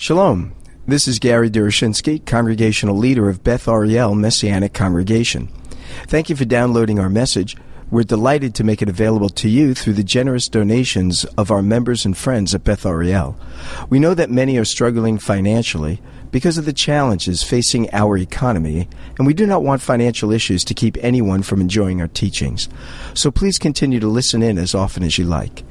Shalom. This is Gary Durashinsky, congregational leader of Beth Ariel Messianic Congregation. Thank you for downloading our message. We're delighted to make it available to you through the generous donations of our members and friends at Beth Ariel. We know that many are struggling financially because of the challenges facing our economy, and we do not want financial issues to keep anyone from enjoying our teachings. So please continue to listen in as often as you like.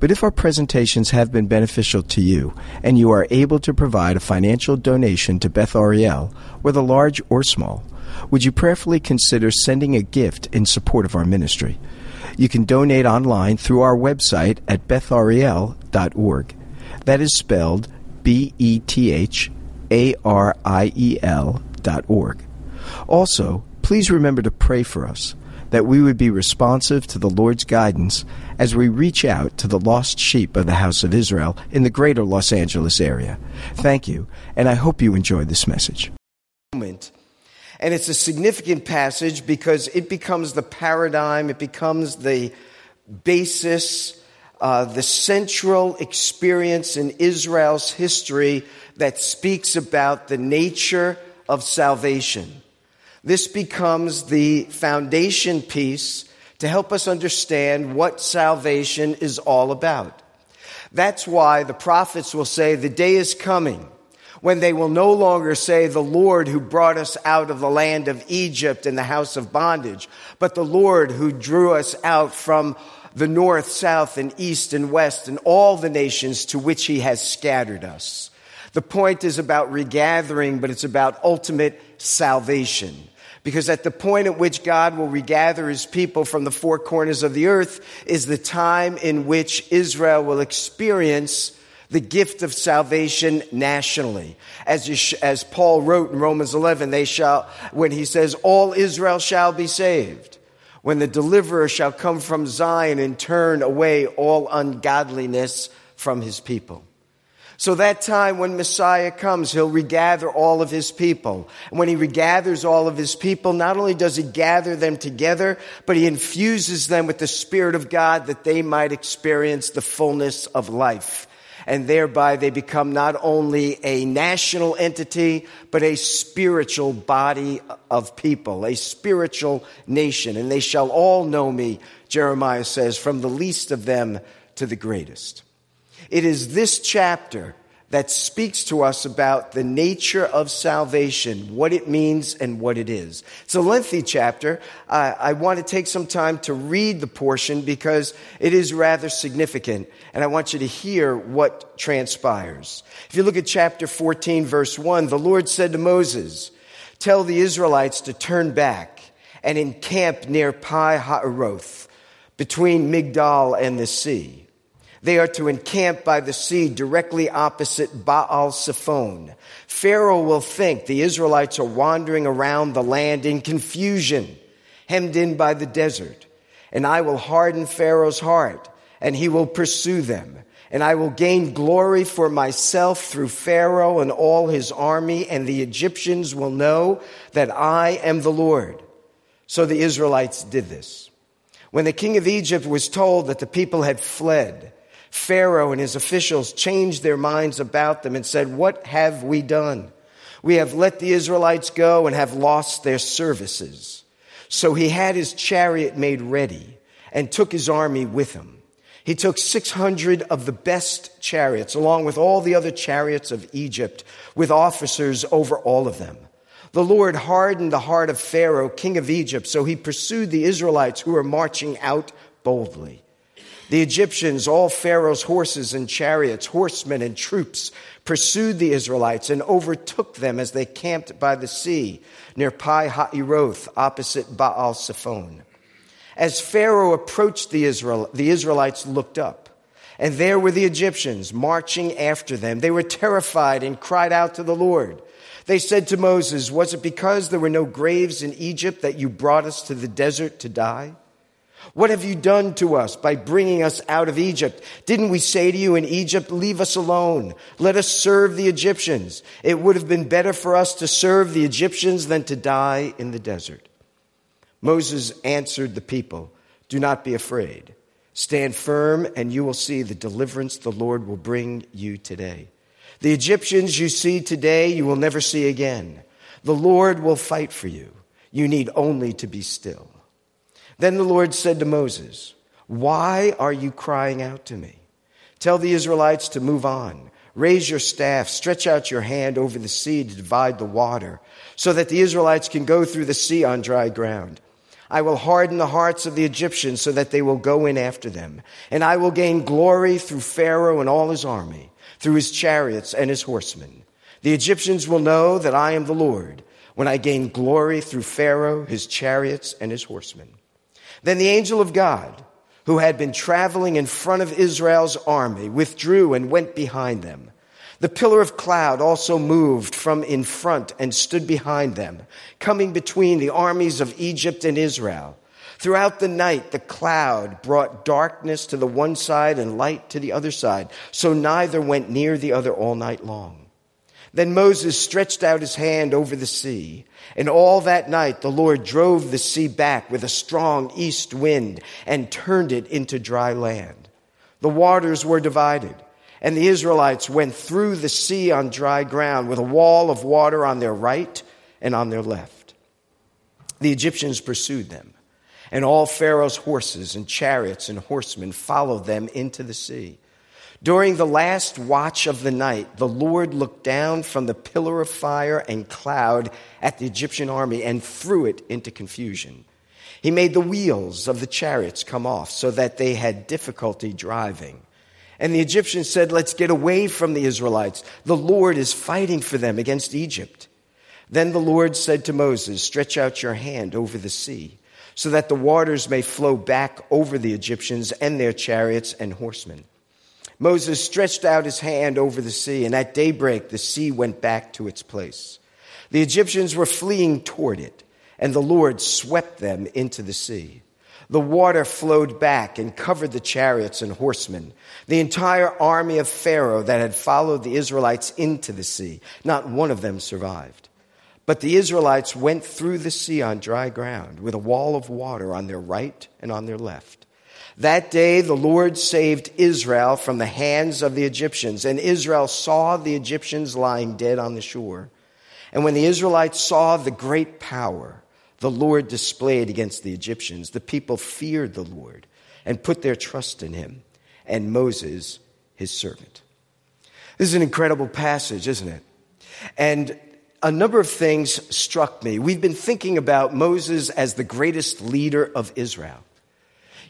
But if our presentations have been beneficial to you, and you are able to provide a financial donation to Beth Ariel, whether large or small, would you prayerfully consider sending a gift in support of our ministry? You can donate online through our website at bethariel.org. That is spelled B E T H A R I E L dot org. Also, please remember to pray for us that we would be responsive to the Lord's guidance as we reach out to the lost sheep of the house of Israel in the greater Los Angeles area. Thank you, and I hope you enjoy this message. And it's a significant passage because it becomes the paradigm, it becomes the basis, uh, the central experience in Israel's history that speaks about the nature of salvation. This becomes the foundation piece to help us understand what salvation is all about. That's why the prophets will say the day is coming when they will no longer say the Lord who brought us out of the land of Egypt and the house of bondage, but the Lord who drew us out from the north, south, and east and west and all the nations to which he has scattered us. The point is about regathering, but it's about ultimate salvation. Because at the point at which God will regather his people from the four corners of the earth is the time in which Israel will experience the gift of salvation nationally. As, sh- as Paul wrote in Romans 11, they shall, when he says, all Israel shall be saved. When the deliverer shall come from Zion and turn away all ungodliness from his people. So that time when Messiah comes, he'll regather all of his people. And when he regathers all of his people, not only does he gather them together, but he infuses them with the Spirit of God that they might experience the fullness of life. And thereby they become not only a national entity, but a spiritual body of people, a spiritual nation. And they shall all know me, Jeremiah says, from the least of them to the greatest. It is this chapter that speaks to us about the nature of salvation, what it means and what it is. It's a lengthy chapter. I want to take some time to read the portion because it is rather significant and I want you to hear what transpires. If you look at chapter 14 verse 1, the Lord said to Moses, tell the Israelites to turn back and encamp near Pi Hahiroth between Migdal and the sea. They are to encamp by the sea directly opposite Baal Zephon. Pharaoh will think the Israelites are wandering around the land in confusion, hemmed in by the desert. And I will harden Pharaoh's heart, and he will pursue them. And I will gain glory for myself through Pharaoh and all his army, and the Egyptians will know that I am the Lord. So the Israelites did this. When the king of Egypt was told that the people had fled, Pharaoh and his officials changed their minds about them and said, What have we done? We have let the Israelites go and have lost their services. So he had his chariot made ready and took his army with him. He took 600 of the best chariots, along with all the other chariots of Egypt, with officers over all of them. The Lord hardened the heart of Pharaoh, king of Egypt, so he pursued the Israelites who were marching out boldly. The Egyptians, all Pharaoh's horses and chariots, horsemen and troops, pursued the Israelites and overtook them as they camped by the sea near Pi Hahiroth, opposite Baal Zephon. As Pharaoh approached the, Israel, the Israelites looked up, and there were the Egyptians marching after them. They were terrified and cried out to the Lord. They said to Moses, Was it because there were no graves in Egypt that you brought us to the desert to die? What have you done to us by bringing us out of Egypt? Didn't we say to you in Egypt, leave us alone. Let us serve the Egyptians. It would have been better for us to serve the Egyptians than to die in the desert. Moses answered the people, do not be afraid. Stand firm and you will see the deliverance the Lord will bring you today. The Egyptians you see today, you will never see again. The Lord will fight for you. You need only to be still. Then the Lord said to Moses, Why are you crying out to me? Tell the Israelites to move on. Raise your staff, stretch out your hand over the sea to divide the water, so that the Israelites can go through the sea on dry ground. I will harden the hearts of the Egyptians so that they will go in after them. And I will gain glory through Pharaoh and all his army, through his chariots and his horsemen. The Egyptians will know that I am the Lord when I gain glory through Pharaoh, his chariots, and his horsemen. Then the angel of God, who had been traveling in front of Israel's army, withdrew and went behind them. The pillar of cloud also moved from in front and stood behind them, coming between the armies of Egypt and Israel. Throughout the night, the cloud brought darkness to the one side and light to the other side, so neither went near the other all night long. Then Moses stretched out his hand over the sea, and all that night the Lord drove the sea back with a strong east wind and turned it into dry land. The waters were divided and the Israelites went through the sea on dry ground with a wall of water on their right and on their left. The Egyptians pursued them, and all Pharaoh's horses and chariots and horsemen followed them into the sea. During the last watch of the night, the Lord looked down from the pillar of fire and cloud at the Egyptian army and threw it into confusion. He made the wheels of the chariots come off so that they had difficulty driving. And the Egyptians said, Let's get away from the Israelites. The Lord is fighting for them against Egypt. Then the Lord said to Moses, Stretch out your hand over the sea, so that the waters may flow back over the Egyptians and their chariots and horsemen. Moses stretched out his hand over the sea, and at daybreak the sea went back to its place. The Egyptians were fleeing toward it, and the Lord swept them into the sea. The water flowed back and covered the chariots and horsemen, the entire army of Pharaoh that had followed the Israelites into the sea. Not one of them survived. But the Israelites went through the sea on dry ground with a wall of water on their right and on their left. That day the Lord saved Israel from the hands of the Egyptians, and Israel saw the Egyptians lying dead on the shore. And when the Israelites saw the great power, the Lord displayed against the Egyptians. The people feared the Lord and put their trust in him and Moses, his servant. This is an incredible passage, isn't it? And a number of things struck me. We've been thinking about Moses as the greatest leader of Israel.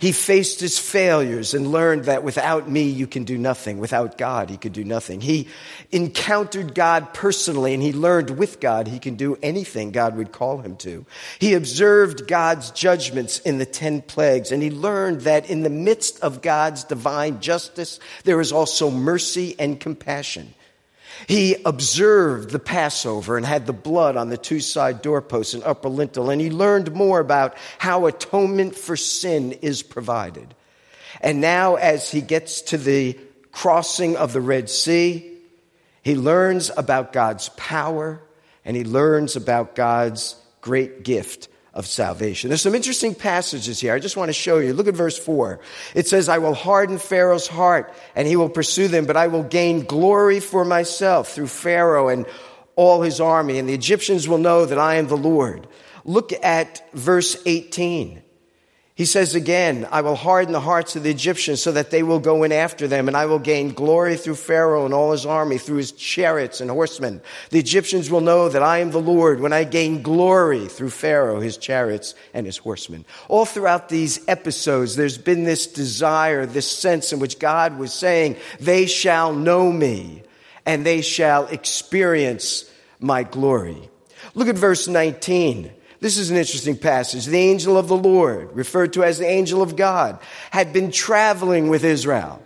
He faced his failures and learned that without me, you can do nothing. Without God, he could do nothing. He encountered God personally and he learned with God he can do anything God would call him to. He observed God's judgments in the 10 plagues and he learned that in the midst of God's divine justice, there is also mercy and compassion. He observed the Passover and had the blood on the two side doorposts and upper lintel, and he learned more about how atonement for sin is provided. And now, as he gets to the crossing of the Red Sea, he learns about God's power and he learns about God's great gift of salvation. There's some interesting passages here. I just want to show you. Look at verse 4. It says, I will harden Pharaoh's heart and he will pursue them, but I will gain glory for myself through Pharaoh and all his army, and the Egyptians will know that I am the Lord. Look at verse 18. He says again, I will harden the hearts of the Egyptians so that they will go in after them, and I will gain glory through Pharaoh and all his army, through his chariots and horsemen. The Egyptians will know that I am the Lord when I gain glory through Pharaoh, his chariots, and his horsemen. All throughout these episodes, there's been this desire, this sense in which God was saying, They shall know me, and they shall experience my glory. Look at verse 19. This is an interesting passage. The angel of the Lord, referred to as the angel of God, had been traveling with Israel.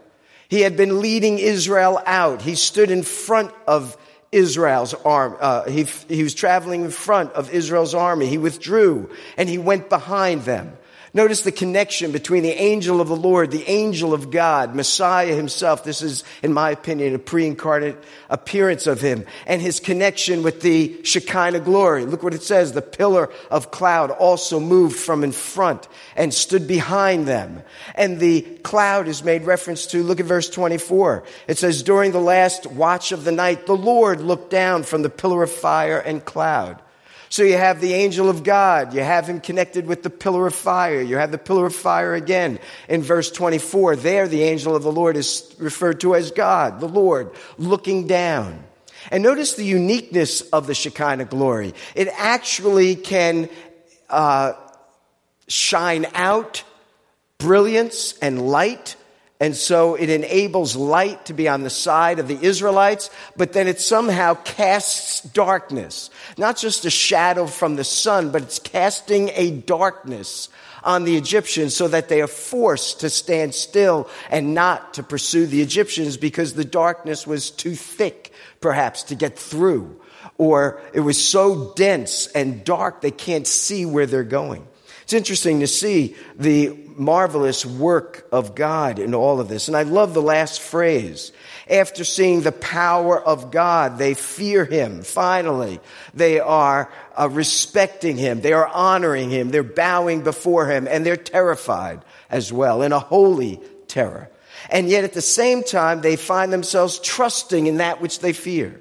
He had been leading Israel out. He stood in front of Israel's arm. Uh, he, he was traveling in front of Israel's army. He withdrew and he went behind them. Notice the connection between the angel of the Lord, the angel of God, Messiah himself. This is, in my opinion, a pre-incarnate appearance of him and his connection with the Shekinah glory. Look what it says. The pillar of cloud also moved from in front and stood behind them. And the cloud is made reference to, look at verse 24. It says, during the last watch of the night, the Lord looked down from the pillar of fire and cloud. So you have the angel of God. You have him connected with the pillar of fire. You have the pillar of fire again in verse 24. There, the angel of the Lord is referred to as God, the Lord, looking down. And notice the uniqueness of the Shekinah glory. It actually can uh, shine out brilliance and light and so it enables light to be on the side of the Israelites, but then it somehow casts darkness. Not just a shadow from the sun, but it's casting a darkness on the Egyptians so that they are forced to stand still and not to pursue the Egyptians because the darkness was too thick, perhaps, to get through. Or it was so dense and dark they can't see where they're going. It's interesting to see the marvelous work of God in all of this. And I love the last phrase. After seeing the power of God, they fear Him. Finally, they are uh, respecting Him. They are honoring Him. They're bowing before Him and they're terrified as well in a holy terror. And yet at the same time, they find themselves trusting in that which they fear.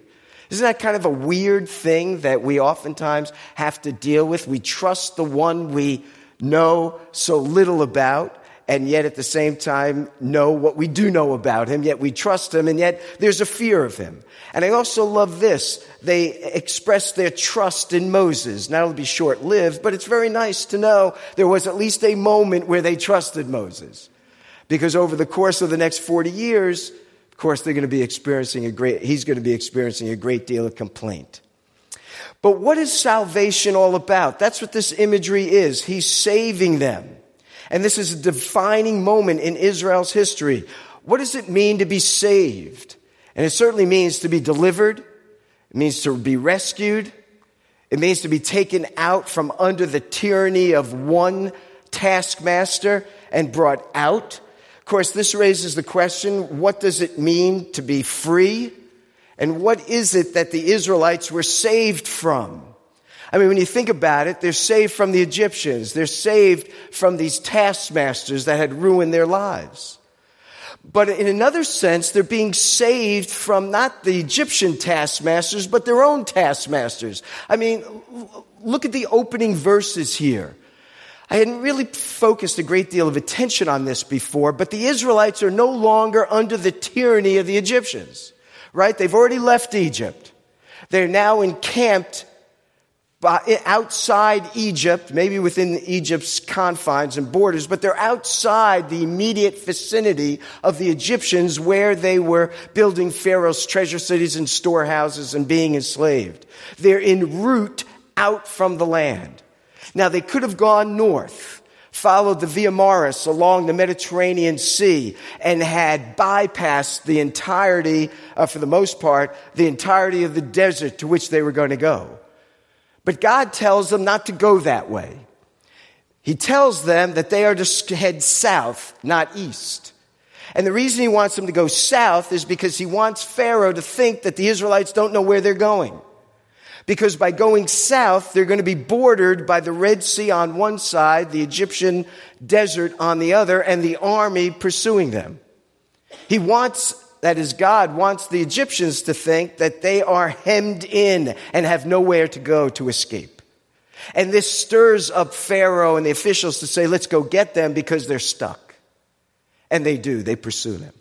Isn't that kind of a weird thing that we oftentimes have to deal with? We trust the one we know so little about, and yet at the same time know what we do know about him, yet we trust him, and yet there's a fear of him. And I also love this. They express their trust in Moses. Now it'll be short lived, but it's very nice to know there was at least a moment where they trusted Moses. Because over the course of the next 40 years, of course, they're going to be experiencing a great, he's going to be experiencing a great deal of complaint. But what is salvation all about? That's what this imagery is. He's saving them. And this is a defining moment in Israel's history. What does it mean to be saved? And it certainly means to be delivered. It means to be rescued. It means to be taken out from under the tyranny of one taskmaster and brought out of course, this raises the question what does it mean to be free? And what is it that the Israelites were saved from? I mean, when you think about it, they're saved from the Egyptians. They're saved from these taskmasters that had ruined their lives. But in another sense, they're being saved from not the Egyptian taskmasters, but their own taskmasters. I mean, look at the opening verses here. I hadn't really focused a great deal of attention on this before, but the Israelites are no longer under the tyranny of the Egyptians, right? They've already left Egypt. They're now encamped outside Egypt, maybe within Egypt's confines and borders, but they're outside the immediate vicinity of the Egyptians where they were building Pharaoh's treasure cities and storehouses and being enslaved. They're en route out from the land. Now they could have gone north, followed the Via Maris along the Mediterranean Sea, and had bypassed the entirety, uh, for the most part, the entirety of the desert to which they were going to go. But God tells them not to go that way. He tells them that they are to head south, not east. And the reason he wants them to go south is because he wants Pharaoh to think that the Israelites don't know where they're going. Because by going south, they're going to be bordered by the Red Sea on one side, the Egyptian desert on the other, and the army pursuing them. He wants, that is, God wants the Egyptians to think that they are hemmed in and have nowhere to go to escape. And this stirs up Pharaoh and the officials to say, let's go get them because they're stuck. And they do, they pursue them.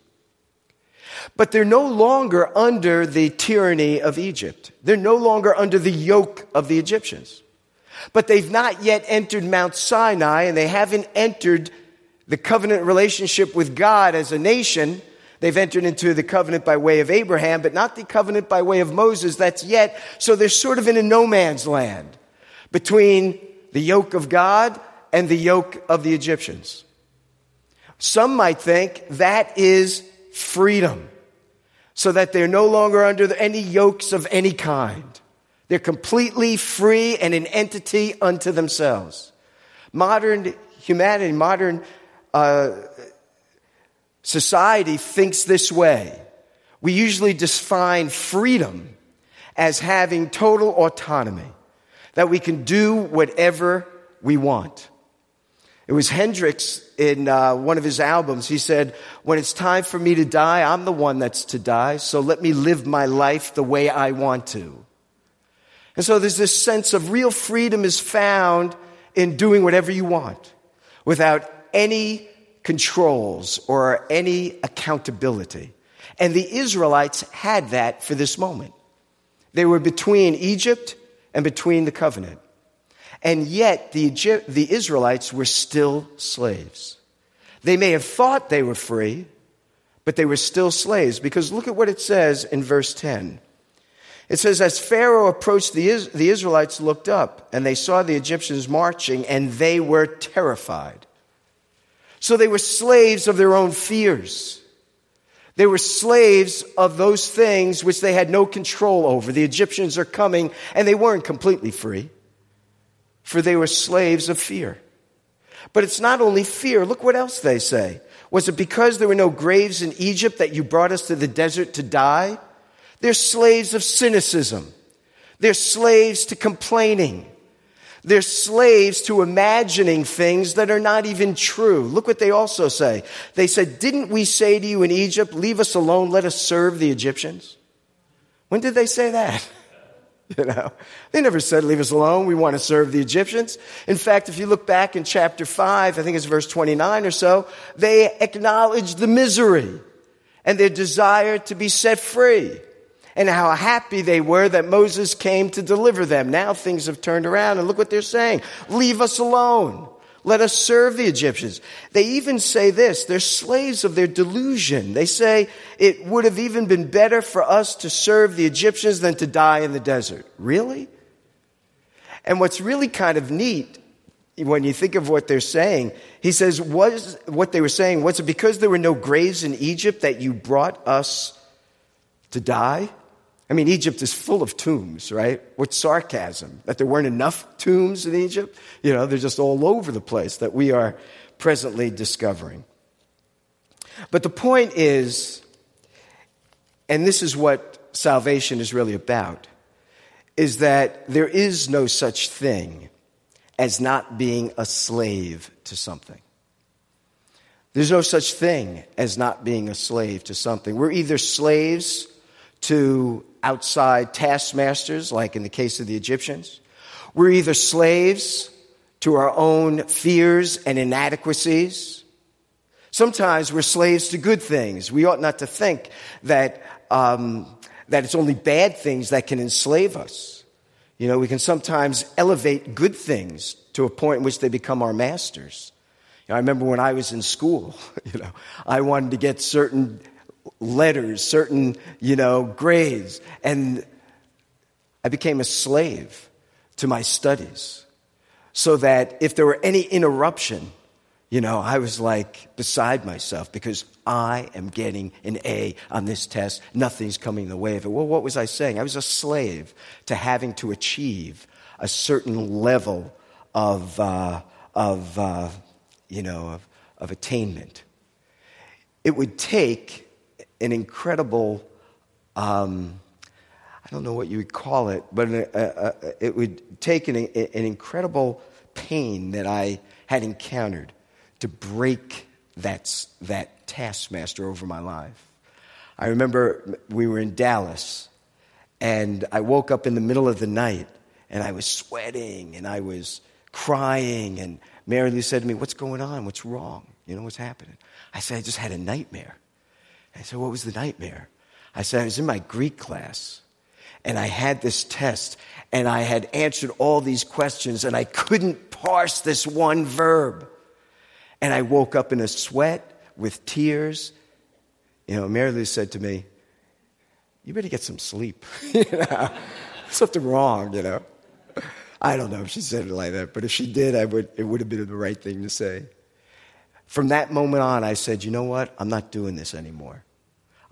But they're no longer under the tyranny of Egypt. They're no longer under the yoke of the Egyptians. But they've not yet entered Mount Sinai and they haven't entered the covenant relationship with God as a nation. They've entered into the covenant by way of Abraham, but not the covenant by way of Moses. That's yet. So they're sort of in a no man's land between the yoke of God and the yoke of the Egyptians. Some might think that is freedom so that they're no longer under any yokes of any kind. They're completely free and an entity unto themselves. Modern humanity, modern uh, society thinks this way. We usually define freedom as having total autonomy, that we can do whatever we want. It was Hendrix in uh, one of his albums. He said, When it's time for me to die, I'm the one that's to die, so let me live my life the way I want to. And so there's this sense of real freedom is found in doing whatever you want without any controls or any accountability. And the Israelites had that for this moment. They were between Egypt and between the covenant. And yet the, the Israelites were still slaves. They may have thought they were free, but they were still slaves because look at what it says in verse 10. It says, As Pharaoh approached, the, the Israelites looked up and they saw the Egyptians marching and they were terrified. So they were slaves of their own fears. They were slaves of those things which they had no control over. The Egyptians are coming and they weren't completely free, for they were slaves of fear. But it's not only fear. Look what else they say. Was it because there were no graves in Egypt that you brought us to the desert to die? They're slaves of cynicism. They're slaves to complaining. They're slaves to imagining things that are not even true. Look what they also say. They said, Didn't we say to you in Egypt, leave us alone, let us serve the Egyptians? When did they say that? You know, they never said, leave us alone. We want to serve the Egyptians. In fact, if you look back in chapter 5, I think it's verse 29 or so, they acknowledge the misery and their desire to be set free and how happy they were that Moses came to deliver them. Now things have turned around and look what they're saying. Leave us alone. Let us serve the Egyptians. They even say this. They're slaves of their delusion. They say it would have even been better for us to serve the Egyptians than to die in the desert. Really? And what's really kind of neat when you think of what they're saying, he says, was what they were saying, was it because there were no graves in Egypt that you brought us to die? I mean, Egypt is full of tombs, right? What sarcasm that there weren't enough tombs in Egypt. You know, they're just all over the place that we are presently discovering. But the point is, and this is what salvation is really about, is that there is no such thing as not being a slave to something. There's no such thing as not being a slave to something. We're either slaves to outside taskmasters, like in the case of the Egyptians. We're either slaves to our own fears and inadequacies. Sometimes we're slaves to good things. We ought not to think that, um, that it's only bad things that can enslave us. You know, we can sometimes elevate good things to a point in which they become our masters. You know, I remember when I was in school, you know, I wanted to get certain letters, certain, you know, grades. And I became a slave to my studies so that if there were any interruption, you know, I was like beside myself because I am getting an A on this test. Nothing's coming in the way of it. Well, what was I saying? I was a slave to having to achieve a certain level of, uh, of uh, you know, of, of attainment. It would take an incredible, um, I don't know what you would call it, but it would take an, an incredible pain that I had encountered to break that, that taskmaster over my life. I remember we were in Dallas, and I woke up in the middle of the night, and I was sweating, and I was crying, and Mary Lou said to me, What's going on? What's wrong? You know, what's happening? I said, I just had a nightmare. I said, What was the nightmare? I said, I was in my Greek class and I had this test and I had answered all these questions and I couldn't parse this one verb. And I woke up in a sweat with tears. You know, Mary Lou said to me, You better get some sleep. you know, something wrong, you know. I don't know if she said it like that, but if she did, I would, it would have been the right thing to say. From that moment on, I said, you know what? I'm not doing this anymore.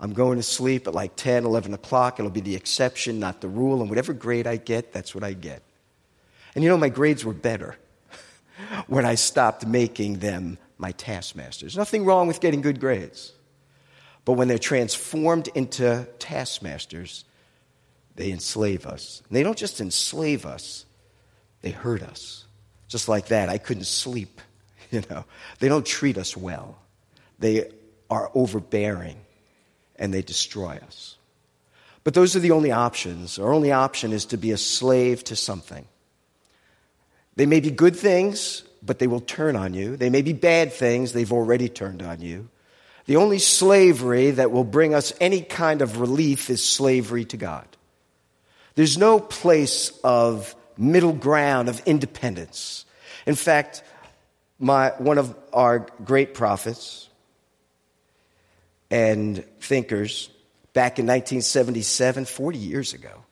I'm going to sleep at like 10, 11 o'clock. It'll be the exception, not the rule. And whatever grade I get, that's what I get. And you know, my grades were better. when I stopped making them my taskmasters. Nothing wrong with getting good grades. But when they're transformed into taskmasters, they enslave us. And they don't just enslave us, they hurt us. Just like that, I couldn't sleep. You know, they don't treat us well. They are overbearing and they destroy us. But those are the only options. Our only option is to be a slave to something. They may be good things, but they will turn on you. They may be bad things, they've already turned on you. The only slavery that will bring us any kind of relief is slavery to God. There's no place of middle ground, of independence. In fact, my, one of our great prophets and thinkers, back in 1977, 40 years ago.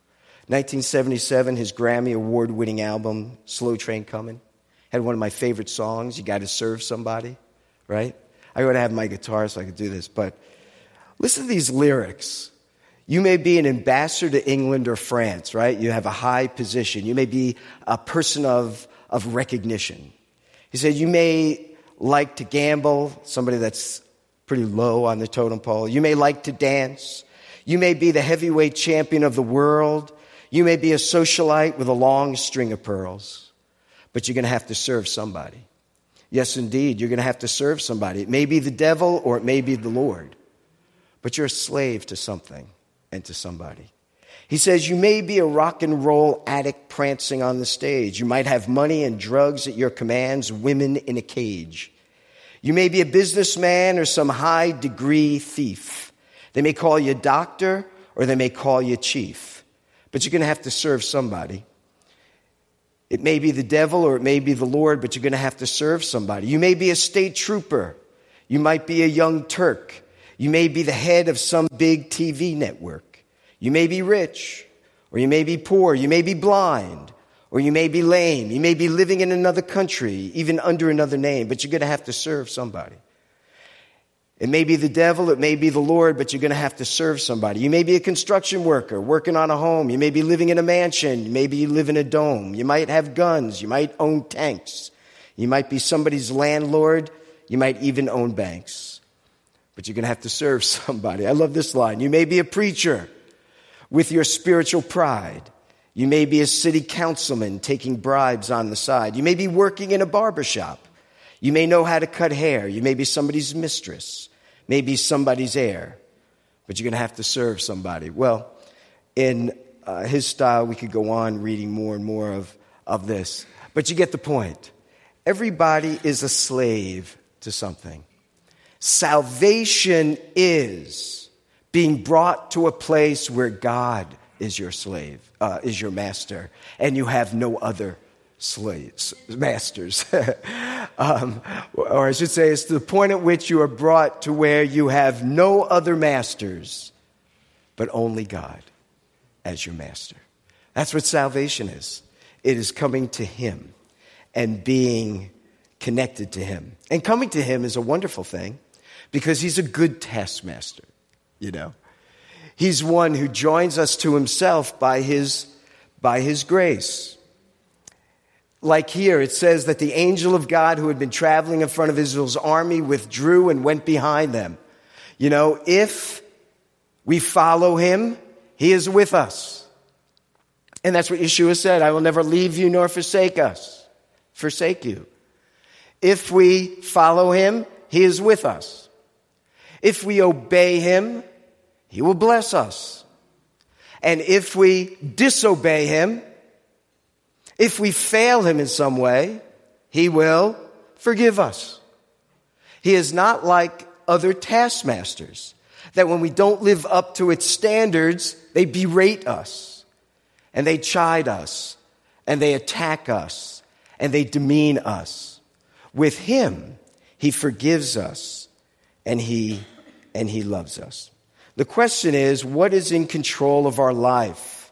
1977, his Grammy Award winning album, Slow Train Coming, had one of my favorite songs, You Gotta Serve Somebody, right? I gotta have my guitar so I could do this, but listen to these lyrics. You may be an ambassador to England or France, right? You have a high position. You may be a person of, of recognition. He said, You may like to gamble, somebody that's pretty low on the totem pole. You may like to dance. You may be the heavyweight champion of the world. You may be a socialite with a long string of pearls. But you're going to have to serve somebody. Yes, indeed, you're going to have to serve somebody. It may be the devil or it may be the Lord. But you're a slave to something and to somebody. He says, You may be a rock and roll addict prancing on the stage. You might have money and drugs at your commands, women in a cage. You may be a businessman or some high degree thief. They may call you doctor or they may call you chief, but you're going to have to serve somebody. It may be the devil or it may be the Lord, but you're going to have to serve somebody. You may be a state trooper. You might be a young Turk. You may be the head of some big TV network. You may be rich or you may be poor. You may be blind or you may be lame. You may be living in another country, even under another name, but you're going to have to serve somebody. It may be the devil, it may be the Lord, but you're going to have to serve somebody. You may be a construction worker working on a home. You may be living in a mansion. You may be live in a dome. You might have guns. You might own tanks. You might be somebody's landlord. You might even own banks. But you're going to have to serve somebody. I love this line. You may be a preacher with your spiritual pride. You may be a city councilman taking bribes on the side. You may be working in a barber shop. You may know how to cut hair. You may be somebody's mistress, maybe somebody's heir, but you're going to have to serve somebody. Well, in uh, his style, we could go on reading more and more of, of this, but you get the point. Everybody is a slave to something. Salvation is being brought to a place where God is your slave, uh, is your master, and you have no other slaves, masters. um, or I should say, it's the point at which you are brought to where you have no other masters, but only God as your master. That's what salvation is. It is coming to Him and being connected to Him. And coming to Him is a wonderful thing because He's a good taskmaster, you know. He's one who joins us to himself by his, by his grace. Like here, it says that the angel of God who had been traveling in front of Israel's army withdrew and went behind them. You know, if we follow him, he is with us. And that's what Yeshua said I will never leave you nor forsake us, forsake you. If we follow him, he is with us. If we obey him, he will bless us. And if we disobey Him, if we fail Him in some way, He will forgive us. He is not like other taskmasters, that when we don't live up to its standards, they berate us, and they chide us, and they attack us, and they demean us. With Him, He forgives us, and He, and He loves us. The question is what is in control of our life?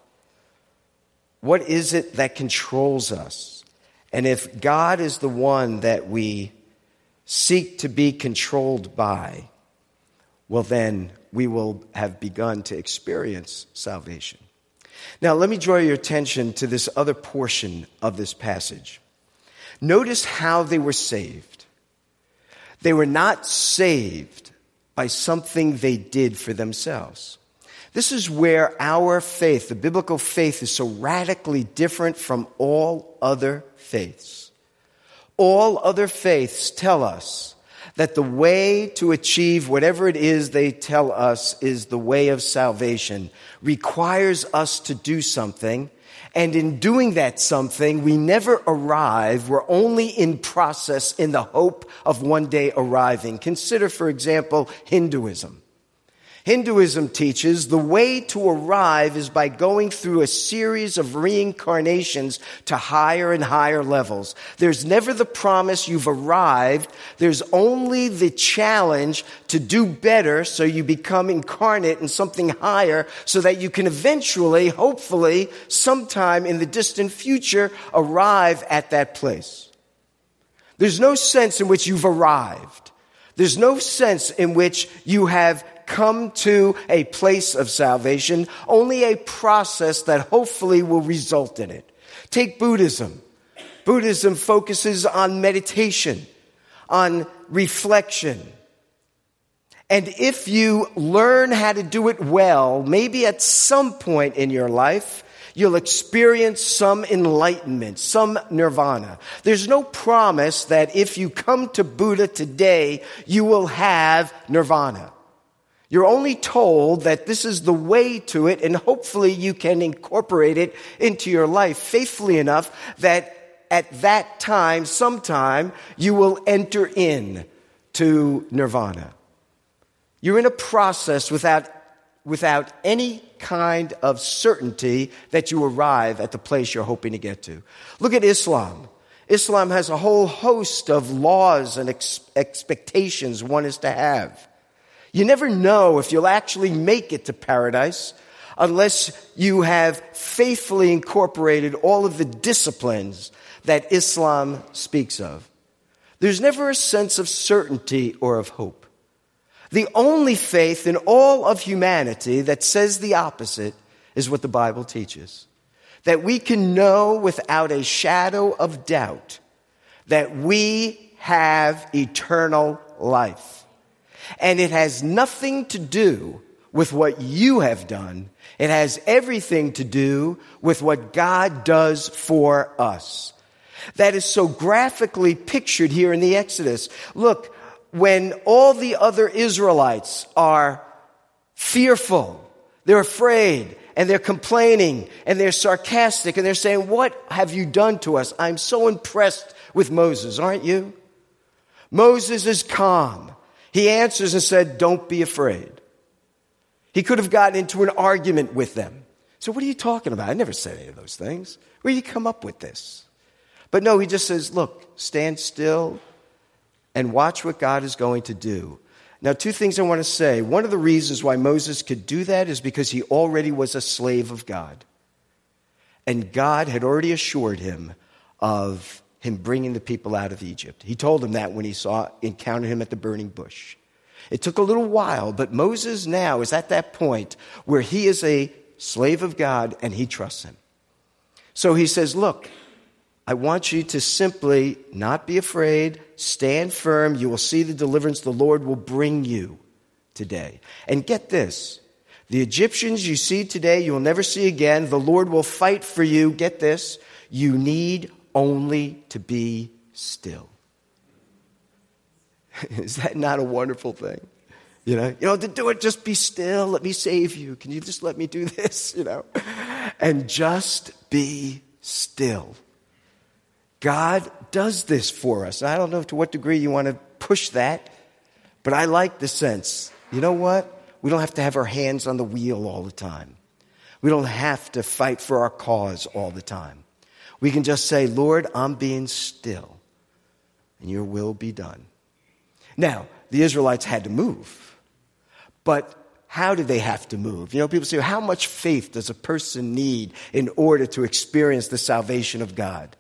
What is it that controls us? And if God is the one that we seek to be controlled by, well, then we will have begun to experience salvation. Now, let me draw your attention to this other portion of this passage. Notice how they were saved. They were not saved by something they did for themselves. This is where our faith, the biblical faith, is so radically different from all other faiths. All other faiths tell us that the way to achieve whatever it is they tell us is the way of salvation requires us to do something. And in doing that something, we never arrive. We're only in process in the hope of one day arriving. Consider, for example, Hinduism. Hinduism teaches the way to arrive is by going through a series of reincarnations to higher and higher levels. There's never the promise you've arrived. There's only the challenge to do better so you become incarnate in something higher so that you can eventually, hopefully, sometime in the distant future, arrive at that place. There's no sense in which you've arrived. There's no sense in which you have come to a place of salvation, only a process that hopefully will result in it. Take Buddhism. Buddhism focuses on meditation, on reflection. And if you learn how to do it well, maybe at some point in your life, you'll experience some enlightenment, some nirvana. There's no promise that if you come to Buddha today, you will have nirvana. You're only told that this is the way to it, and hopefully you can incorporate it into your life faithfully enough that at that time, sometime, you will enter in to nirvana. You're in a process without, without any kind of certainty that you arrive at the place you're hoping to get to. Look at Islam. Islam has a whole host of laws and ex- expectations one is to have. You never know if you'll actually make it to paradise unless you have faithfully incorporated all of the disciplines that Islam speaks of. There's never a sense of certainty or of hope. The only faith in all of humanity that says the opposite is what the Bible teaches. That we can know without a shadow of doubt that we have eternal life. And it has nothing to do with what you have done. It has everything to do with what God does for us. That is so graphically pictured here in the Exodus. Look, when all the other Israelites are fearful, they're afraid, and they're complaining, and they're sarcastic, and they're saying, What have you done to us? I'm so impressed with Moses, aren't you? Moses is calm. He answers and said, Don't be afraid. He could have gotten into an argument with them. So, what are you talking about? I never said any of those things. Where do you come up with this? But no, he just says, Look, stand still and watch what God is going to do. Now, two things I want to say. One of the reasons why Moses could do that is because he already was a slave of God. And God had already assured him of him bringing the people out of Egypt. He told him that when he saw encountered him at the burning bush. It took a little while, but Moses now is at that point where he is a slave of God and he trusts him. So he says, Look, I want you to simply not be afraid, stand firm. You will see the deliverance the Lord will bring you today. And get this the Egyptians you see today, you will never see again. The Lord will fight for you. Get this. You need only to be still. Is that not a wonderful thing? You know, you know, to do it, just be still. Let me save you. Can you just let me do this? You know, and just be still. God does this for us. I don't know to what degree you want to push that, but I like the sense. You know what? We don't have to have our hands on the wheel all the time. We don't have to fight for our cause all the time. We can just say, Lord, I'm being still, and your will be done. Now, the Israelites had to move, but how did they have to move? You know, people say, how much faith does a person need in order to experience the salvation of God?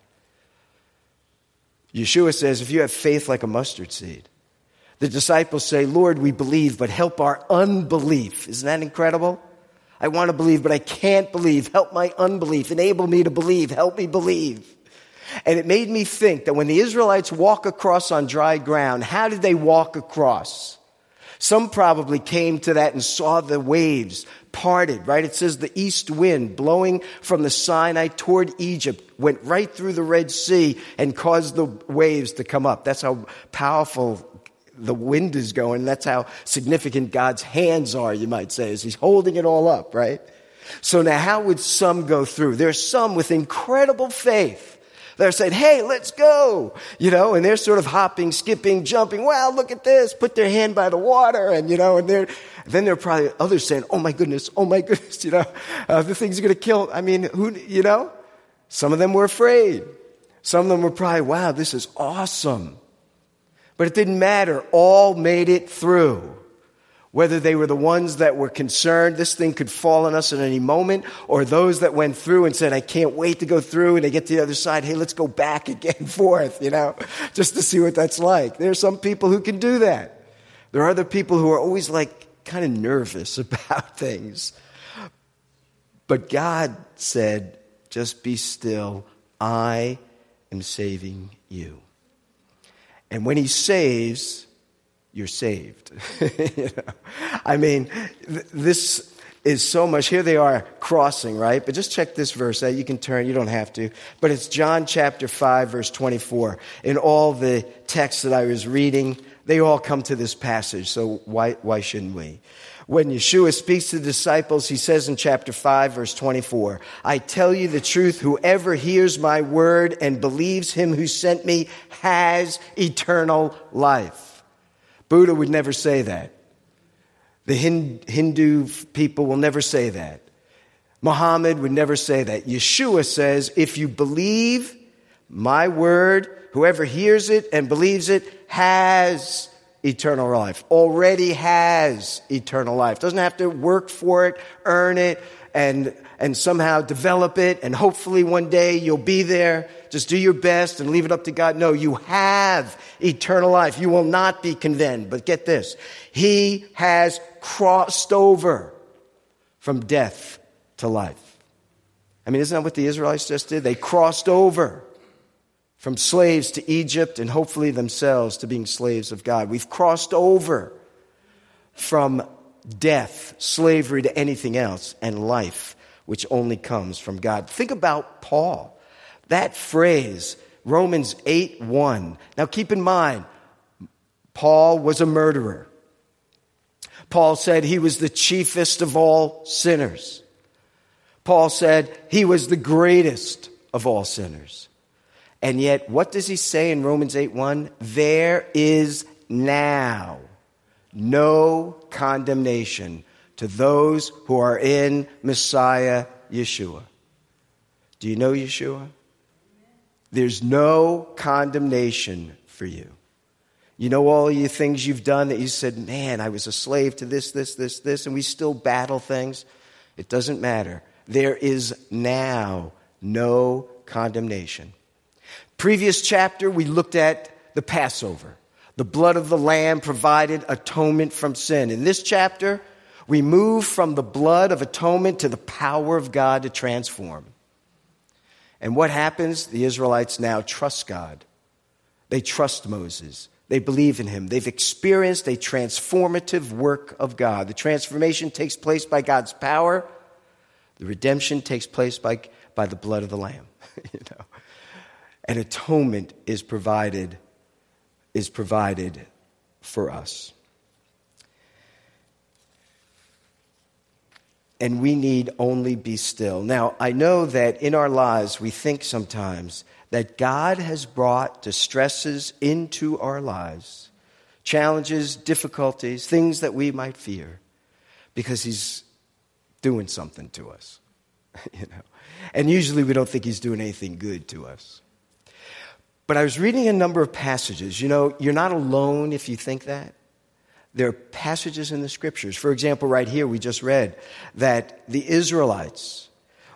Yeshua says, if you have faith like a mustard seed, the disciples say, Lord, we believe, but help our unbelief. Isn't that incredible? I want to believe, but I can't believe. Help my unbelief. Enable me to believe. Help me believe. And it made me think that when the Israelites walk across on dry ground, how did they walk across? Some probably came to that and saw the waves parted, right? It says the east wind blowing from the Sinai toward Egypt went right through the Red Sea and caused the waves to come up. That's how powerful the wind is going. That's how significant God's hands are, you might say, as He's holding it all up, right? So now how would some go through? There's some with incredible faith they're saying, hey, let's go. You know, and they're sort of hopping, skipping, jumping. Wow, look at this. Put their hand by the water. And, you know, and they're, then there are probably others saying, oh my goodness, oh my goodness, you know, uh, the thing's going to kill. I mean, who, you know, some of them were afraid. Some of them were probably, wow, this is awesome. But it didn't matter. All made it through whether they were the ones that were concerned this thing could fall on us at any moment, or those that went through and said, I can't wait to go through, and they get to the other side, hey, let's go back again forth, you know, just to see what that's like. There are some people who can do that. There are other people who are always like kind of nervous about things. But God said, just be still. I am saving you. And when He saves, you're saved. you know? I mean, th- this is so much. Here they are crossing, right? But just check this verse out. You can turn, you don't have to. But it's John chapter 5, verse 24. In all the texts that I was reading, they all come to this passage. So why, why shouldn't we? When Yeshua speaks to the disciples, he says in chapter 5, verse 24, I tell you the truth, whoever hears my word and believes him who sent me has eternal life. Buddha would never say that. The Hindu people will never say that. Muhammad would never say that. Yeshua says, if you believe my word, whoever hears it and believes it has eternal life. Already has eternal life. Doesn't have to work for it, earn it, and, and somehow develop it, and hopefully one day you'll be there. Just do your best and leave it up to God. No, you have eternal life. You will not be condemned. But get this. He has crossed over from death to life. I mean, isn't that what the Israelites just did? They crossed over from slaves to Egypt and hopefully themselves to being slaves of God. We've crossed over from death, slavery to anything else, and life, which only comes from God. Think about Paul. That phrase, Romans 8 1. Now keep in mind, Paul was a murderer. Paul said he was the chiefest of all sinners. Paul said he was the greatest of all sinners. And yet, what does he say in Romans 8 1? There is now no condemnation to those who are in Messiah Yeshua. Do you know Yeshua? There's no condemnation for you. You know all the things you've done that you said, man, I was a slave to this, this, this, this, and we still battle things. It doesn't matter. There is now no condemnation. Previous chapter, we looked at the Passover. The blood of the Lamb provided atonement from sin. In this chapter, we move from the blood of atonement to the power of God to transform. And what happens? The Israelites now trust God. They trust Moses. They believe in him. They've experienced a transformative work of God. The transformation takes place by God's power. The redemption takes place by, by the blood of the Lamb. you know? And atonement is provided is provided for us. And we need only be still. Now, I know that in our lives we think sometimes that God has brought distresses into our lives, challenges, difficulties, things that we might fear, because He's doing something to us. you know? And usually we don't think He's doing anything good to us. But I was reading a number of passages. You know, you're not alone if you think that. There are passages in the scriptures. For example, right here, we just read that the Israelites,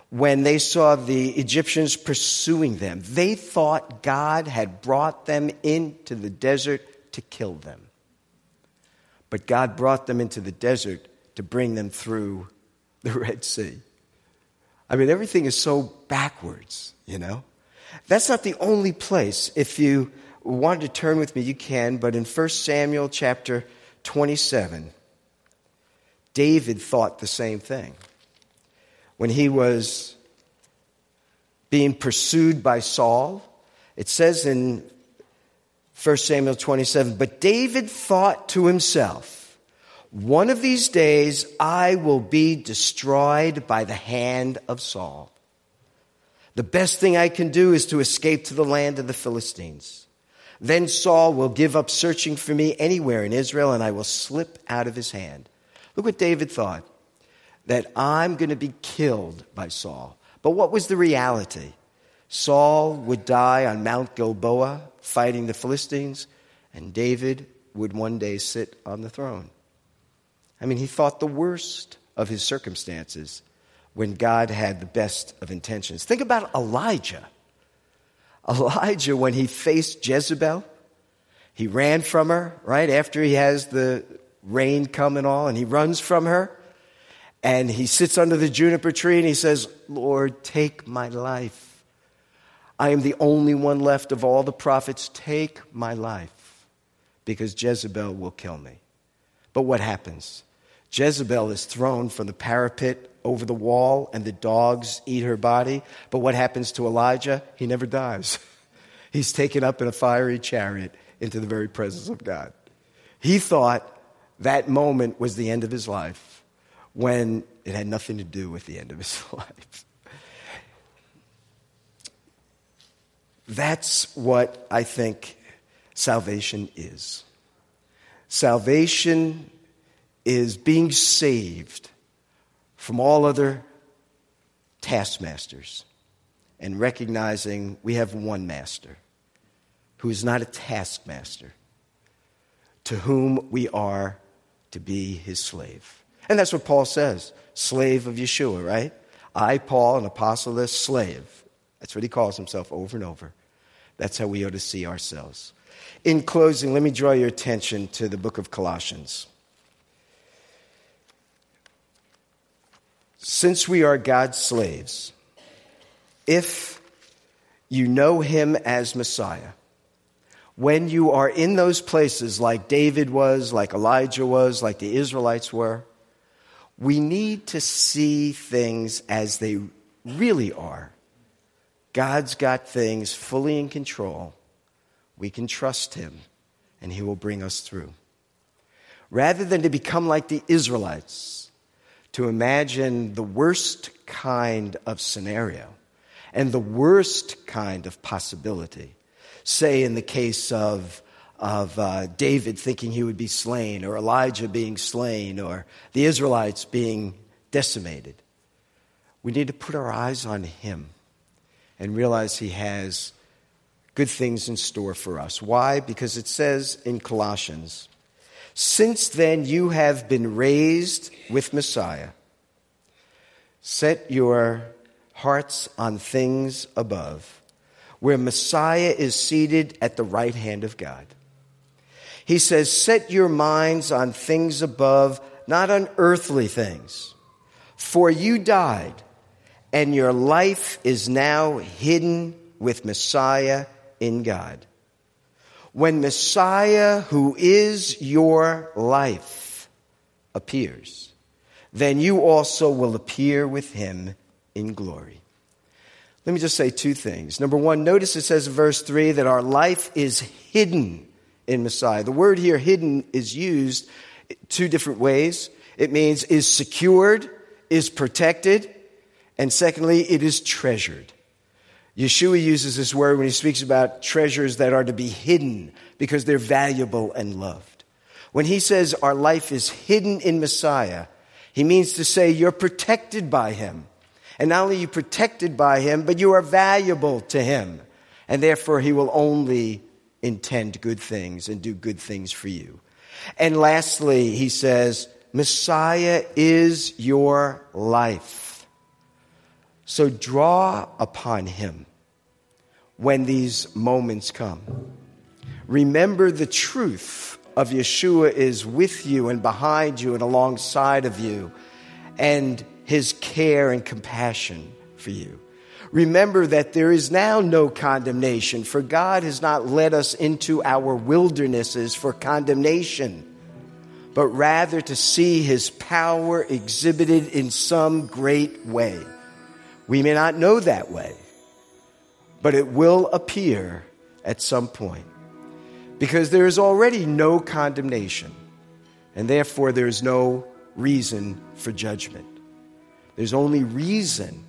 when they saw the Egyptians pursuing them, they thought God had brought them into the desert to kill them. But God brought them into the desert to bring them through the Red Sea. I mean, everything is so backwards, you know? That's not the only place. If you want to turn with me, you can, but in 1 Samuel chapter 27, David thought the same thing. When he was being pursued by Saul, it says in 1 Samuel 27, but David thought to himself, one of these days I will be destroyed by the hand of Saul. The best thing I can do is to escape to the land of the Philistines. Then Saul will give up searching for me anywhere in Israel, and I will slip out of his hand. Look what David thought that I'm going to be killed by Saul. But what was the reality? Saul would die on Mount Gilboa fighting the Philistines, and David would one day sit on the throne. I mean, he thought the worst of his circumstances when God had the best of intentions. Think about Elijah. Elijah, when he faced Jezebel, he ran from her, right? After he has the rain come and all, and he runs from her. And he sits under the juniper tree and he says, Lord, take my life. I am the only one left of all the prophets. Take my life because Jezebel will kill me. But what happens? Jezebel is thrown from the parapet over the wall, and the dogs eat her body. But what happens to Elijah? He never dies. He's taken up in a fiery chariot into the very presence of God. He thought that moment was the end of his life when it had nothing to do with the end of his life. That's what I think salvation is. Salvation is being saved from all other taskmasters and recognizing we have one master who is not a taskmaster, to whom we are to be his slave. And that's what Paul says slave of Yeshua, right? I, Paul, an apostle, slave. That's what he calls himself over and over. That's how we ought to see ourselves. In closing, let me draw your attention to the book of Colossians. Since we are God's slaves, if you know him as Messiah, when you are in those places like David was, like Elijah was, like the Israelites were, we need to see things as they really are. God's got things fully in control. We can trust him, and he will bring us through. Rather than to become like the Israelites, to imagine the worst kind of scenario and the worst kind of possibility. Say, in the case of, of uh, David thinking he would be slain, or Elijah being slain, or the Israelites being decimated. We need to put our eyes on him and realize he has good things in store for us. Why? Because it says in Colossians, since then you have been raised with Messiah. Set your hearts on things above, where Messiah is seated at the right hand of God. He says, Set your minds on things above, not on earthly things. For you died, and your life is now hidden with Messiah in God when Messiah, who is your life, appears, then you also will appear with him in glory. Let me just say two things. Number one, notice it says in verse 3 that our life is hidden in Messiah. The word here, hidden, is used two different ways. It means is secured, is protected, and secondly, it is treasured. Yeshua uses this word when he speaks about treasures that are to be hidden because they're valuable and loved. When he says our life is hidden in Messiah, he means to say you're protected by him. And not only are you protected by him, but you are valuable to him. And therefore, he will only intend good things and do good things for you. And lastly, he says, Messiah is your life. So draw upon him when these moments come. Remember the truth of Yeshua is with you and behind you and alongside of you, and his care and compassion for you. Remember that there is now no condemnation, for God has not led us into our wildernesses for condemnation, but rather to see his power exhibited in some great way. We may not know that way, but it will appear at some point. Because there is already no condemnation, and therefore there is no reason for judgment. There's only reason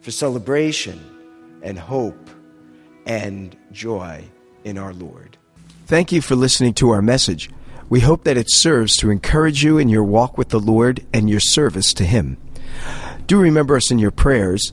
for celebration and hope and joy in our Lord. Thank you for listening to our message. We hope that it serves to encourage you in your walk with the Lord and your service to Him. Do remember us in your prayers,